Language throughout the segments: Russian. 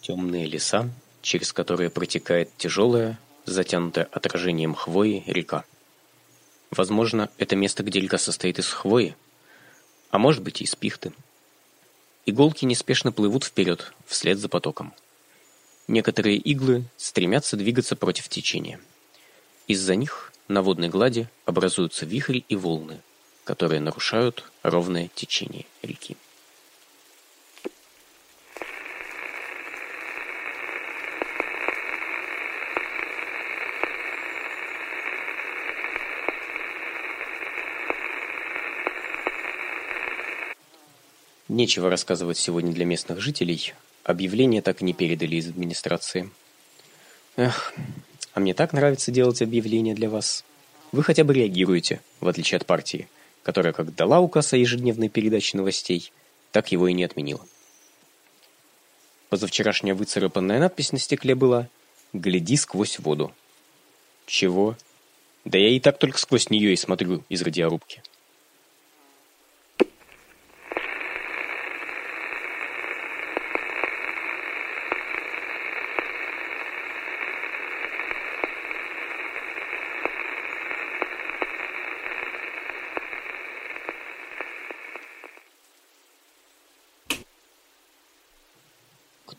Темные леса, через которые протекает тяжелая, затянутая отражением хвои река. Возможно, это место, где река состоит из хвои, а может быть и из пихты. Иголки неспешно плывут вперед, вслед за потоком. Некоторые иглы стремятся двигаться против течения. Из-за них на водной глади образуются вихри и волны, которые нарушают ровное течение реки. Нечего рассказывать сегодня для местных жителей. Объявления так и не передали из администрации. Эх, а мне так нравится делать объявления для вас. Вы хотя бы реагируете, в отличие от партии, которая как дала указ о ежедневной передаче новостей, так его и не отменила. Позавчерашняя выцарапанная надпись на стекле была «Гляди сквозь воду». Чего? Да я и так только сквозь нее и смотрю из радиорубки.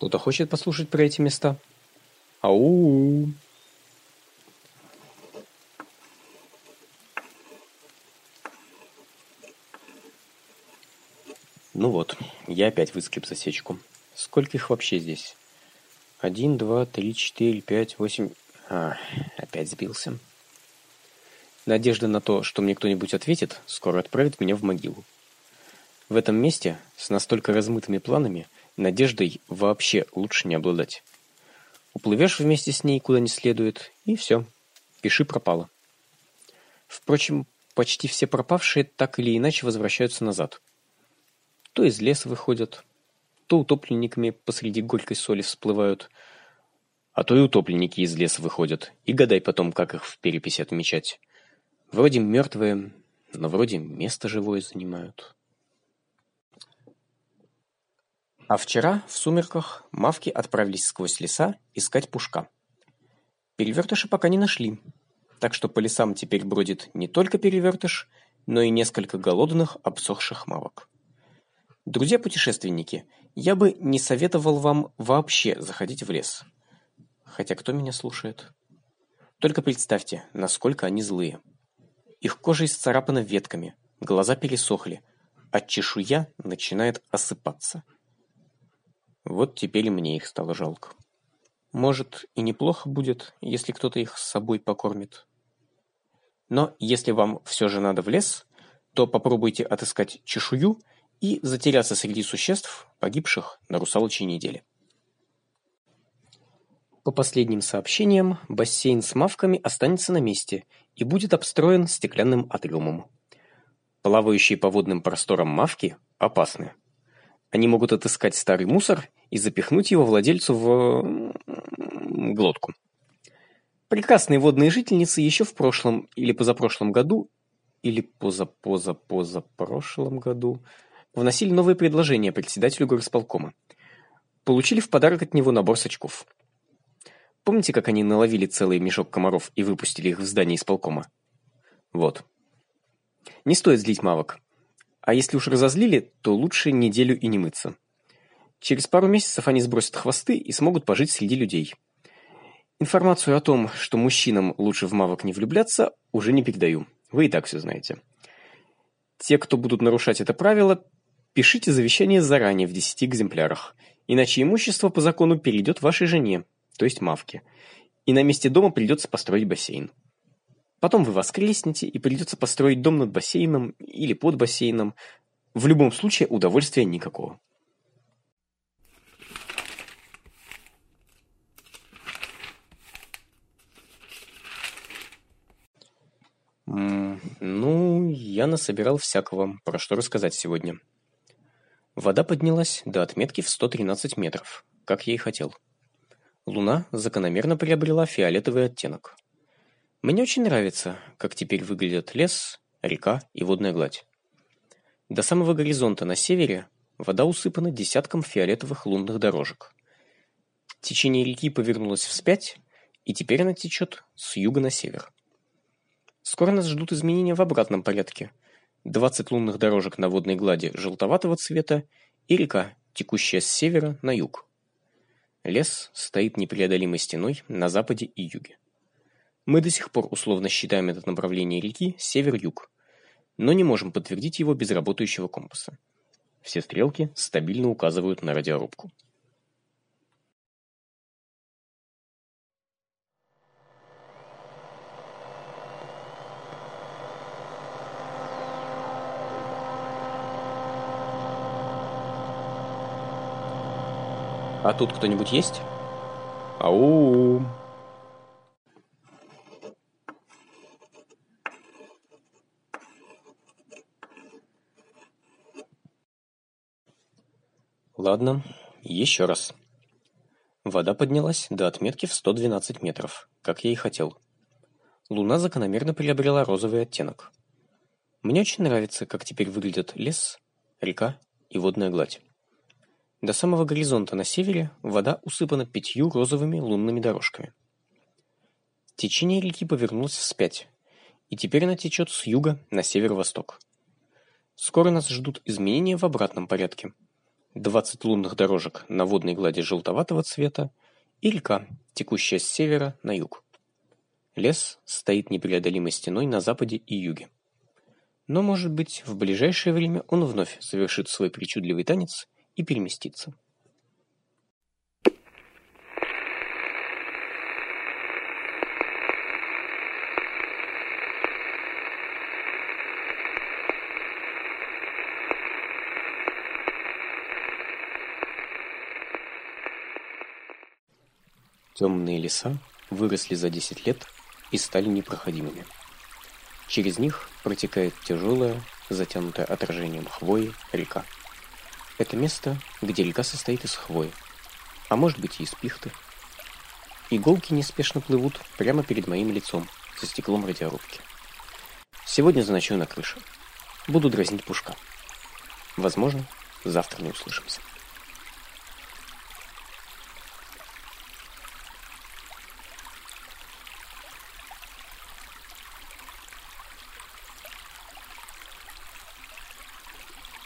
Кто-то хочет послушать про эти места? Ау! Ну вот, я опять выскреб засечку. Сколько их вообще здесь? Один, два, три, четыре, пять, восемь... А, опять сбился. Надежда на то, что мне кто-нибудь ответит, скоро отправит меня в могилу. В этом месте, с настолько размытыми планами, Надеждой вообще лучше не обладать. Уплывешь вместе с ней куда не следует, и все. Пиши пропало. Впрочем, почти все пропавшие так или иначе возвращаются назад. То из леса выходят, то утопленниками посреди горькой соли всплывают, а то и утопленники из леса выходят, и гадай потом, как их в переписи отмечать. Вроде мертвые, но вроде место живое занимают. А вчера, в сумерках, мавки отправились сквозь леса искать пушка. Перевертыша пока не нашли, так что по лесам теперь бродит не только перевертыш, но и несколько голодных, обсохших мавок. Друзья-путешественники, я бы не советовал вам вообще заходить в лес. Хотя кто меня слушает? Только представьте, насколько они злые. Их кожа исцарапана ветками, глаза пересохли, а чешуя начинает осыпаться. Вот теперь и мне их стало жалко. Может, и неплохо будет, если кто-то их с собой покормит. Но если вам все же надо в лес, то попробуйте отыскать чешую и затеряться среди существ, погибших на русалочьей неделе. По последним сообщениям, бассейн с мавками останется на месте и будет обстроен стеклянным атрюмом. Плавающие по водным просторам мавки опасны. Они могут отыскать старый мусор и запихнуть его владельцу в глотку. Прекрасные водные жительницы еще в прошлом или позапрошлом году, или поза-поза-позапрошлом году, вносили новые предложения председателю горосполкома. Получили в подарок от него набор сачков. Помните, как они наловили целый мешок комаров и выпустили их в здание исполкома? Вот. Не стоит злить мавок. А если уж разозлили, то лучше неделю и не мыться. Через пару месяцев они сбросят хвосты и смогут пожить среди людей. Информацию о том, что мужчинам лучше в мавок не влюбляться, уже не передаю. Вы и так все знаете. Те, кто будут нарушать это правило, пишите завещание заранее в 10 экземплярах, иначе имущество по закону перейдет вашей жене, то есть мавке, и на месте дома придется построить бассейн. Потом вы воскреснете, и придется построить дом над бассейном или под бассейном. В любом случае удовольствия никакого. ну, я насобирал всякого, про что рассказать сегодня. Вода поднялась до отметки в 113 метров, как я и хотел. Луна закономерно приобрела фиолетовый оттенок. Мне очень нравится, как теперь выглядят лес, река и водная гладь. До самого горизонта на севере вода усыпана десятком фиолетовых лунных дорожек. Течение реки повернулось вспять, и теперь она течет с юга на север. Скоро нас ждут изменения в обратном порядке. 20 лунных дорожек на водной глади желтоватого цвета и река, текущая с севера на юг. Лес стоит непреодолимой стеной на западе и юге. Мы до сих пор условно считаем это направление реки север-юг, но не можем подтвердить его без работающего компаса. Все стрелки стабильно указывают на радиорубку. А тут кто-нибудь есть? Ау! Ладно, еще раз. Вода поднялась до отметки в 112 метров, как я и хотел. Луна закономерно приобрела розовый оттенок. Мне очень нравится, как теперь выглядят лес, река и водная гладь. До самого горизонта на севере вода усыпана пятью розовыми лунными дорожками. Течение реки повернулось вспять, и теперь она течет с юга на северо-восток. Скоро нас ждут изменения в обратном порядке. 20 лунных дорожек на водной глади желтоватого цвета и река, текущая с севера на юг. Лес стоит непреодолимой стеной на западе и юге. Но, может быть, в ближайшее время он вновь совершит свой причудливый танец и переместиться. Темные леса выросли за 10 лет и стали непроходимыми. Через них протекает тяжелая, затянутая отражением хвои река. Это место, где река состоит из хвои, а может быть и из пихты. Иголки неспешно плывут прямо перед моим лицом, за стеклом радиорубки. Сегодня заночую на крыше. Буду дразнить пушка. Возможно, завтра не услышимся.